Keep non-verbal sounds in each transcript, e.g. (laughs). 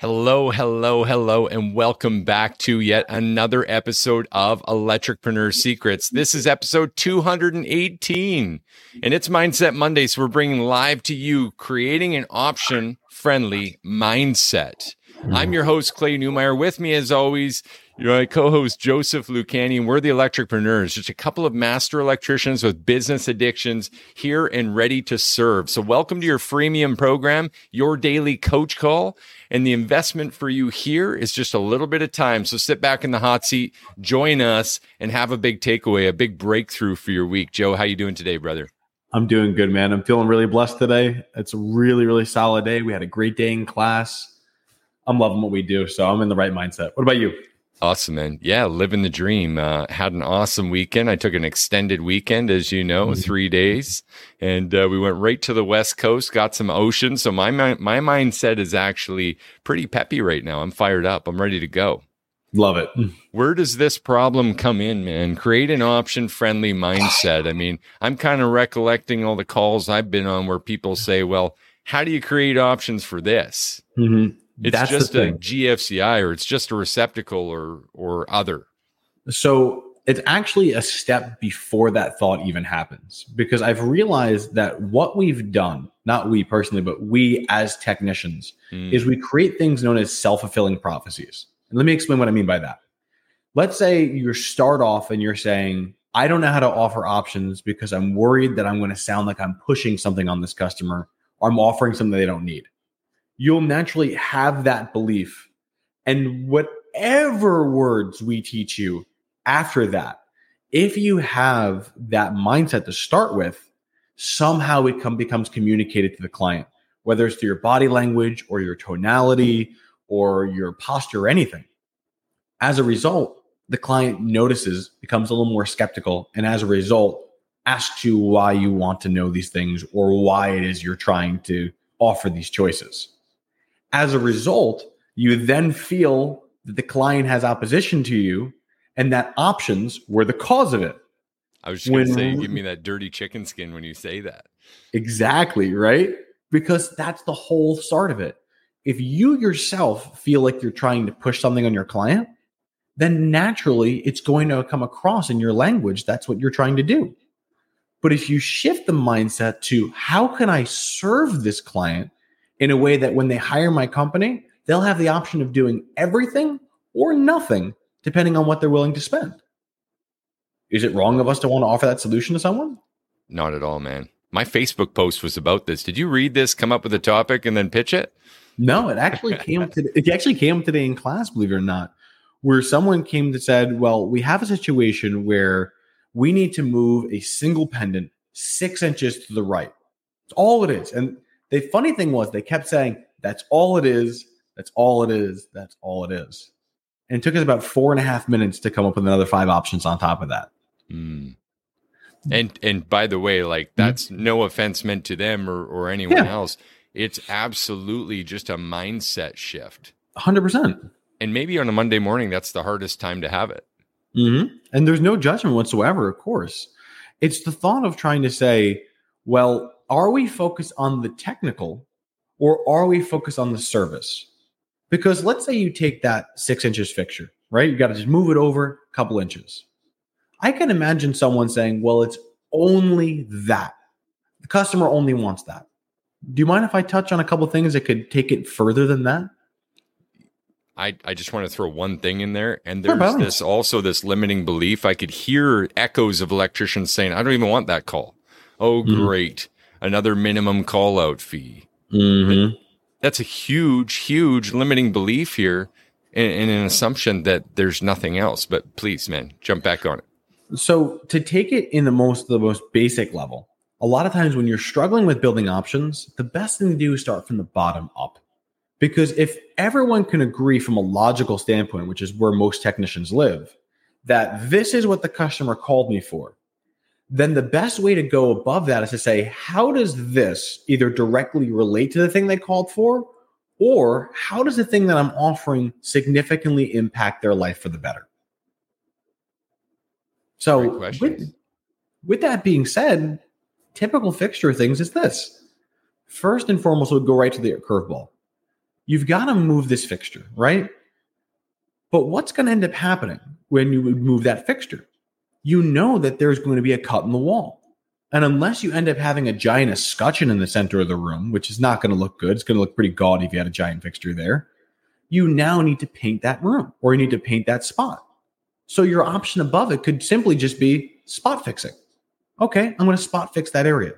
Hello, hello, hello, and welcome back to yet another episode of Electricpreneur Secrets. This is episode 218, and it's Mindset Monday. So we're bringing live to you creating an option friendly mindset. I'm mm-hmm. your host, Clay Newmeyer. With me, as always, my co-host Joseph Lucani, and we're the Electricpreneurs, just a couple of master electricians with business addictions here and ready to serve. So welcome to your freemium program, your daily coach call. And the investment for you here is just a little bit of time. So sit back in the hot seat, join us, and have a big takeaway, a big breakthrough for your week. Joe, how you doing today, brother? I'm doing good, man. I'm feeling really blessed today. It's a really, really solid day. We had a great day in class. I'm loving what we do, so I'm in the right mindset. What about you? Awesome, man. Yeah, living the dream. Uh, had an awesome weekend. I took an extended weekend, as you know, mm-hmm. three days, and uh, we went right to the west coast, got some ocean. So my my mindset is actually pretty peppy right now. I'm fired up. I'm ready to go. Love it. Where does this problem come in, man? Create an option friendly mindset. I mean, I'm kind of recollecting all the calls I've been on where people say, well, how do you create options for this? Mm-hmm. It's That's just a GFCI or it's just a receptacle or or other. So it's actually a step before that thought even happens because I've realized that what we've done, not we personally, but we as technicians, mm. is we create things known as self fulfilling prophecies. And let me explain what I mean by that. Let's say you start off and you're saying, I don't know how to offer options because I'm worried that I'm going to sound like I'm pushing something on this customer or I'm offering something they don't need you'll naturally have that belief. And whatever words we teach you after that, if you have that mindset to start with, somehow it come, becomes communicated to the client, whether it's through your body language or your tonality or your posture or anything. As a result, the client notices, becomes a little more skeptical, and as a result, asks you why you want to know these things or why it is you're trying to offer these choices. As a result, you then feel that the client has opposition to you and that options were the cause of it. I was just going to say, give me that dirty chicken skin when you say that. Exactly, right? Because that's the whole start of it. If you yourself feel like you're trying to push something on your client, then naturally it's going to come across in your language. That's what you're trying to do. But if you shift the mindset to how can I serve this client in a way that when they hire my company, they'll have the option of doing everything or nothing, depending on what they're willing to spend. Is it wrong of us to want to offer that solution to someone? Not at all, man. My Facebook post was about this. Did you read this, come up with a topic, and then pitch it? No, it actually (laughs) came to it actually came today in class, believe it or not, where someone came to said, Well, we have a situation where we need to move a single pendant six inches to the right. It's all it is. And the funny thing was they kept saying, that's all it is. That's all it is. That's all it is. And it took us about four and a half minutes to come up with another five options on top of that. Mm. And and by the way, like mm-hmm. that's mm-hmm. no offense meant to them or, or anyone yeah. else. It's absolutely just a mindset shift. 100%. And maybe on a Monday morning, that's the hardest time to have it. Mm-hmm. And there's no judgment whatsoever, of course. It's the thought of trying to say, well, are we focused on the technical or are we focused on the service? Because let's say you take that six inches fixture, right? You got to just move it over a couple inches. I can imagine someone saying, well, it's only that. The customer only wants that. Do you mind if I touch on a couple things that could take it further than that? I, I just want to throw one thing in there. And there's this also this limiting belief. I could hear echoes of electricians saying, I don't even want that call. Oh, mm-hmm. great another minimum call out fee. Mm-hmm. That's a huge, huge limiting belief here and, an assumption that there's nothing else. But please, man, jump back on it. So to take it in the most the most basic level, a lot of times when you're struggling with building options, the best thing to do is start from the bottom up. Because if everyone can agree from a logical standpoint, which is where most technicians live, that this is what the customer called me for, then the best way to go above that is to say, how does this either directly relate to the thing they called for, or how does the thing that I'm offering significantly impact their life for the better? So, with, with that being said, typical fixture things is this. First and foremost, we'll go right to the curveball. you've got to move this fixture, right? But what's going to end up happening when you move that fixture? You know that there's going to be a cut in the wall. And unless you end up having a giant escutcheon in the center of the room, which is not going to look good, it's going to look pretty gaudy if you had a giant fixture there. You now need to paint that room or you need to paint that spot. So your option above it could simply just be spot fixing. Okay, I'm going to spot fix that area.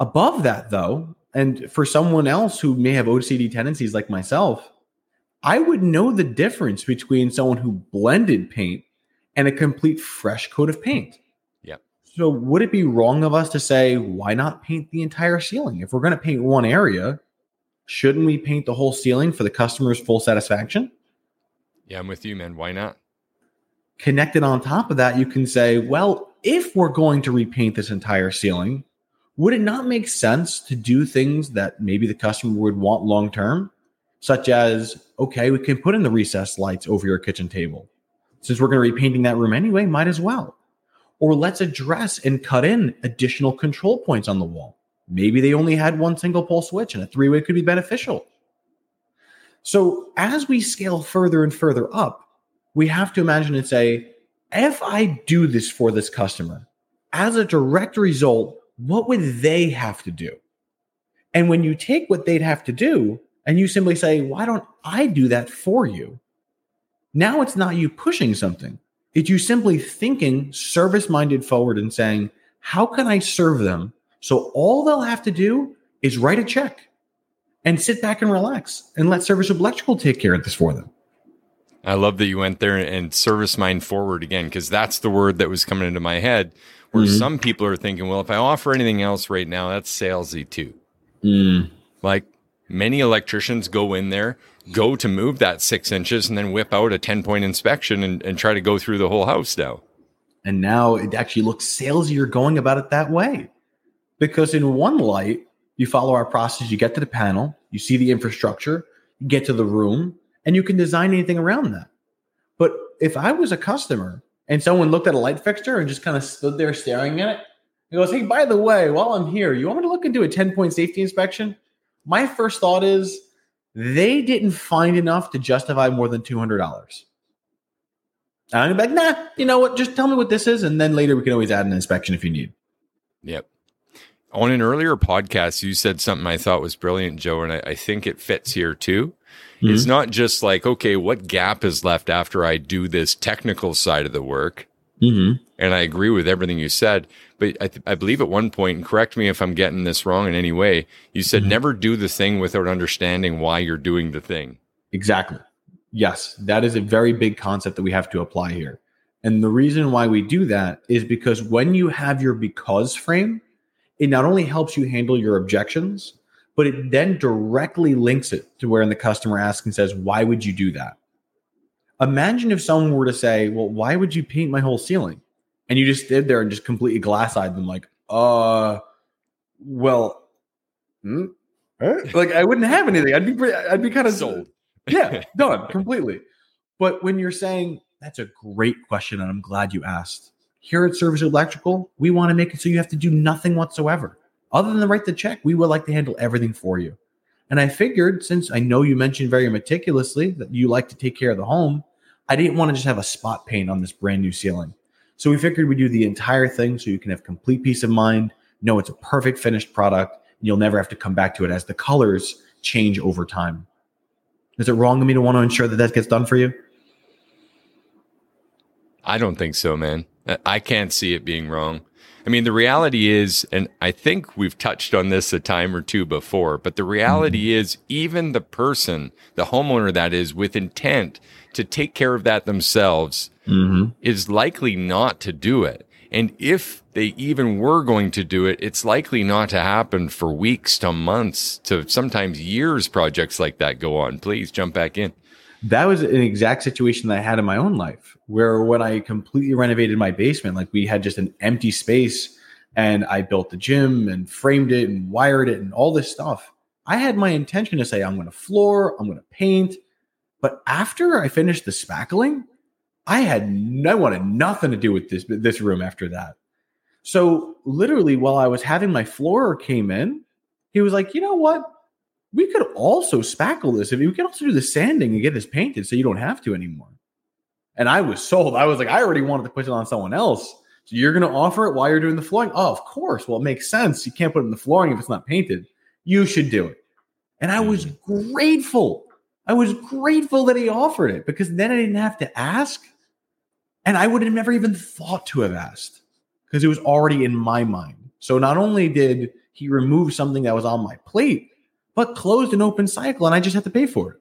Above that, though, and for someone else who may have OCD tendencies like myself, I would know the difference between someone who blended paint and a complete fresh coat of paint. Yep. So would it be wrong of us to say why not paint the entire ceiling? If we're going to paint one area, shouldn't we paint the whole ceiling for the customer's full satisfaction? Yeah, I'm with you, man. Why not? Connected on top of that, you can say, well, if we're going to repaint this entire ceiling, would it not make sense to do things that maybe the customer would want long term? Such as, okay, we can put in the recessed lights over your kitchen table. Since we're going to be painting that room anyway, might as well. Or let's address and cut in additional control points on the wall. Maybe they only had one single pole switch and a three way could be beneficial. So as we scale further and further up, we have to imagine and say, if I do this for this customer, as a direct result, what would they have to do? And when you take what they'd have to do and you simply say, why don't I do that for you? Now it's not you pushing something. It's you simply thinking service minded forward and saying, how can I serve them? So all they'll have to do is write a check and sit back and relax and let Service Electrical take care of this for them. I love that you went there and service mind forward again, because that's the word that was coming into my head. Where mm-hmm. some people are thinking, well, if I offer anything else right now, that's salesy too. Mm. Like many electricians go in there, go to move that six inches, and then whip out a 10 point inspection and, and try to go through the whole house now. And now it actually looks salesier going about it that way. Because in one light, you follow our process, you get to the panel, you see the infrastructure, you get to the room, and you can design anything around that. But if I was a customer and someone looked at a light fixture and just kind of stood there staring at it, he goes, Hey, by the way, while I'm here, you want me to look into a 10 point safety inspection? My first thought is they didn't find enough to justify more than $200. And I'm like, nah, you know what? Just tell me what this is. And then later we can always add an inspection if you need. Yep. On an earlier podcast, you said something I thought was brilliant, Joe, and I, I think it fits here too. Mm-hmm. It's not just like, okay, what gap is left after I do this technical side of the work? Mm-hmm. And I agree with everything you said. But I, th- I, believe at one point, and correct me if I'm getting this wrong in any way, you said mm-hmm. never do the thing without understanding why you're doing the thing. Exactly. Yes, that is a very big concept that we have to apply here. And the reason why we do that is because when you have your because frame, it not only helps you handle your objections, but it then directly links it to where in the customer asks and says, Why would you do that? Imagine if someone were to say, Well, why would you paint my whole ceiling? And you just stood there and just completely glass eyed them, like, uh, well, hmm? like I wouldn't have anything. I'd be, I'd be kind of sold. yeah, (laughs) done completely. But when you're saying, That's a great question, and I'm glad you asked. Here at Service Electrical, we want to make it so you have to do nothing whatsoever. Other than write the check, we would like to handle everything for you. And I figured, since I know you mentioned very meticulously that you like to take care of the home, I didn't want to just have a spot paint on this brand new ceiling. So we figured we'd do the entire thing so you can have complete peace of mind, know it's a perfect finished product, and you'll never have to come back to it as the colors change over time. Is it wrong of me to want to ensure that that gets done for you? I don't think so, man. I can't see it being wrong. I mean, the reality is, and I think we've touched on this a time or two before, but the reality mm-hmm. is, even the person, the homeowner that is with intent to take care of that themselves, mm-hmm. is likely not to do it. And if they even were going to do it, it's likely not to happen for weeks to months to sometimes years. Projects like that go on. Please jump back in that was an exact situation that I had in my own life where when I completely renovated my basement, like we had just an empty space and I built the gym and framed it and wired it and all this stuff. I had my intention to say, I'm going to floor, I'm going to paint. But after I finished the spackling, I had I wanted nothing to do with this, this room after that. So literally while I was having my floor came in, he was like, you know what? We could also spackle this. If we could also do the sanding and get this painted so you don't have to anymore. And I was sold. I was like, I already wanted to put it on someone else. So you're going to offer it while you're doing the flooring? Oh, of course. Well, it makes sense. You can't put it in the flooring if it's not painted. You should do it. And I was mm. grateful. I was grateful that he offered it because then I didn't have to ask. And I would have never even thought to have asked because it was already in my mind. So not only did he remove something that was on my plate, but closed an open cycle and I just have to pay for it.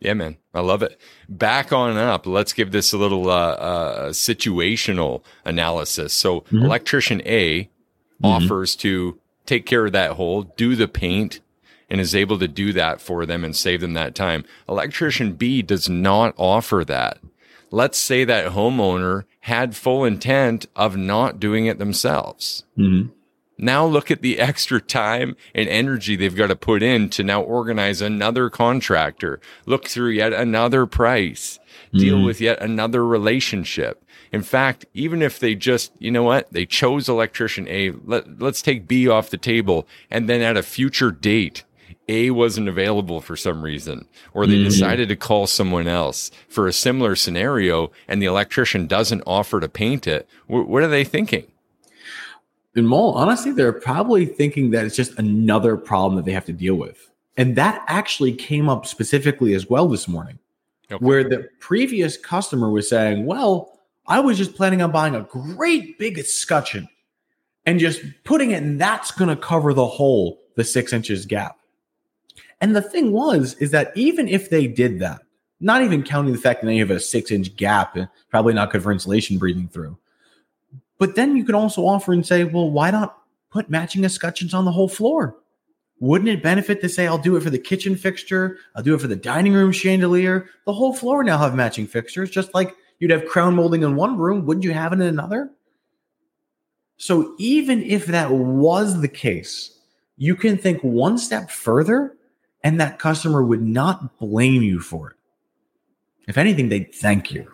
Yeah, man. I love it. Back on up. Let's give this a little uh, uh, situational analysis. So, mm-hmm. electrician A mm-hmm. offers to take care of that hole, do the paint, and is able to do that for them and save them that time. Electrician B does not offer that. Let's say that homeowner had full intent of not doing it themselves. Mm-hmm. Now look at the (laughs) extra time and energy they've got to put in to now organize another contractor, look through yet another price, deal mm-hmm. with yet another relationship. In fact, even if they just, you know what, they chose electrician A, let, let's take B off the table and then at a future date, a wasn't available for some reason, or they mm-hmm. decided to call someone else for a similar scenario, and the electrician doesn't offer to paint it. what are they thinking? In honestly, they're probably thinking that it's just another problem that they have to deal with. And that actually came up specifically as well this morning, okay. where the previous customer was saying, Well, I was just planning on buying a great big escutcheon and just putting it, and that's going to cover the whole, the six inches gap. And the thing was, is that even if they did that, not even counting the fact that they have a six inch gap, eh, probably not good for insulation breathing through, but then you could also offer and say, well, why not put matching escutcheons on the whole floor? Wouldn't it benefit to say, I'll do it for the kitchen fixture, I'll do it for the dining room chandelier? The whole floor now have matching fixtures, just like you'd have crown molding in one room. Wouldn't you have it in another? So even if that was the case, you can think one step further and that customer would not blame you for it. If anything, they'd thank you.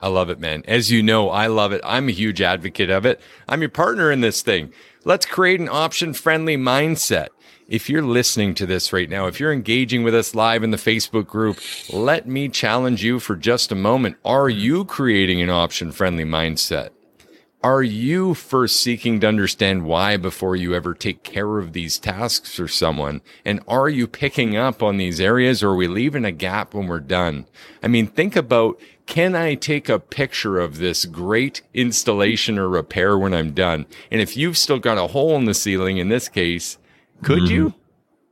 I love it, man. As you know, I love it. I'm a huge advocate of it. I'm your partner in this thing. Let's create an option friendly mindset. If you're listening to this right now, if you're engaging with us live in the Facebook group, let me challenge you for just a moment. Are you creating an option friendly mindset? Are you first seeking to understand why before you ever take care of these tasks for someone? And are you picking up on these areas or are we leaving a gap when we're done? I mean, think about can I take a picture of this great installation or repair when I'm done? And if you've still got a hole in the ceiling in this case, could mm-hmm. you?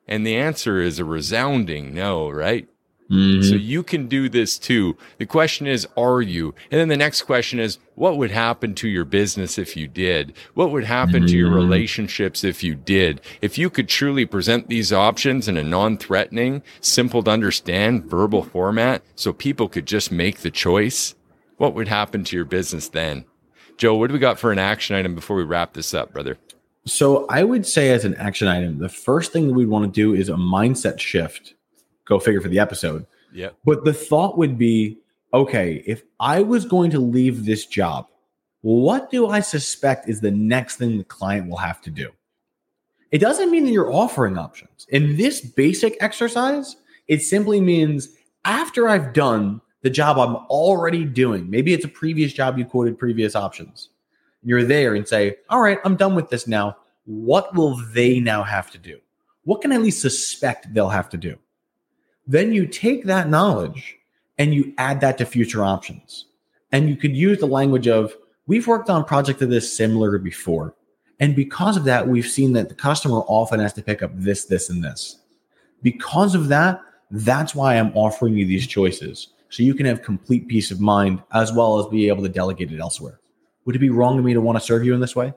And the answer is a resounding no, right? Mm-hmm. So you can do this too. The question is, are you? And then the next question is, what would happen to your business if you did? What would happen mm-hmm. to your mm-hmm. relationships if you did? If you could truly present these options in a non-threatening, simple to understand verbal format so people could just make the choice, what would happen to your business then? Joe, what do we got for an action item before we wrap this up, brother? So I would say as an action item, the first thing that we'd want to do is a mindset shift go figure for the episode. Yeah. But the thought would be okay, if I was going to leave this job, what do I suspect is the next thing the client will have to do? It doesn't mean that you're offering options. In this basic exercise, it simply means after I've done the job I'm already doing, maybe it's a previous job you quoted previous options. You're there and say, All right, I'm done with this now. What will they now have to do? What can I at least suspect they'll have to do? Then you take that knowledge and you add that to future options. And you could use the language of, we've worked on project of this similar before. And because of that, we've seen that the customer often has to pick up this, this, and this. Because of that, that's why I'm offering you these choices. So you can have complete peace of mind as well as be able to delegate it elsewhere. Would it be wrong of me to want to serve you in this way?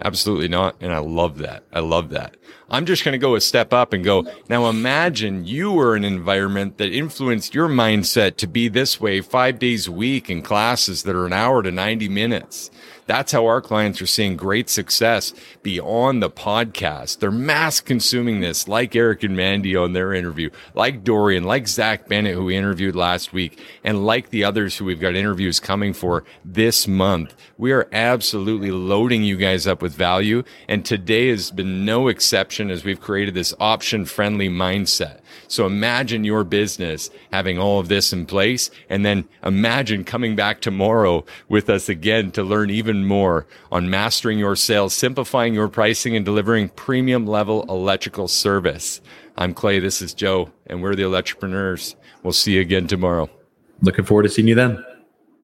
Absolutely not. And I love that. I love that. I'm just going to go a step up and go, now imagine you were an environment that influenced your mindset to be this way five days a week in classes that are an hour to 90 minutes. That's how our clients are seeing great success beyond the podcast. They're mass consuming this, like Eric and Mandy on their interview, like Dorian, like Zach Bennett, who we interviewed last week, and like the others who we've got interviews coming for this month. We are absolutely loading you guys up with value. And today has been no exception as we've created this option friendly mindset. So imagine your business having all of this in place and then imagine coming back tomorrow with us again to learn even more on mastering your sales, simplifying your pricing and delivering premium level electrical service. I'm Clay. This is Joe and we're the Electricpreneurs. We'll see you again tomorrow. Looking forward to seeing you then.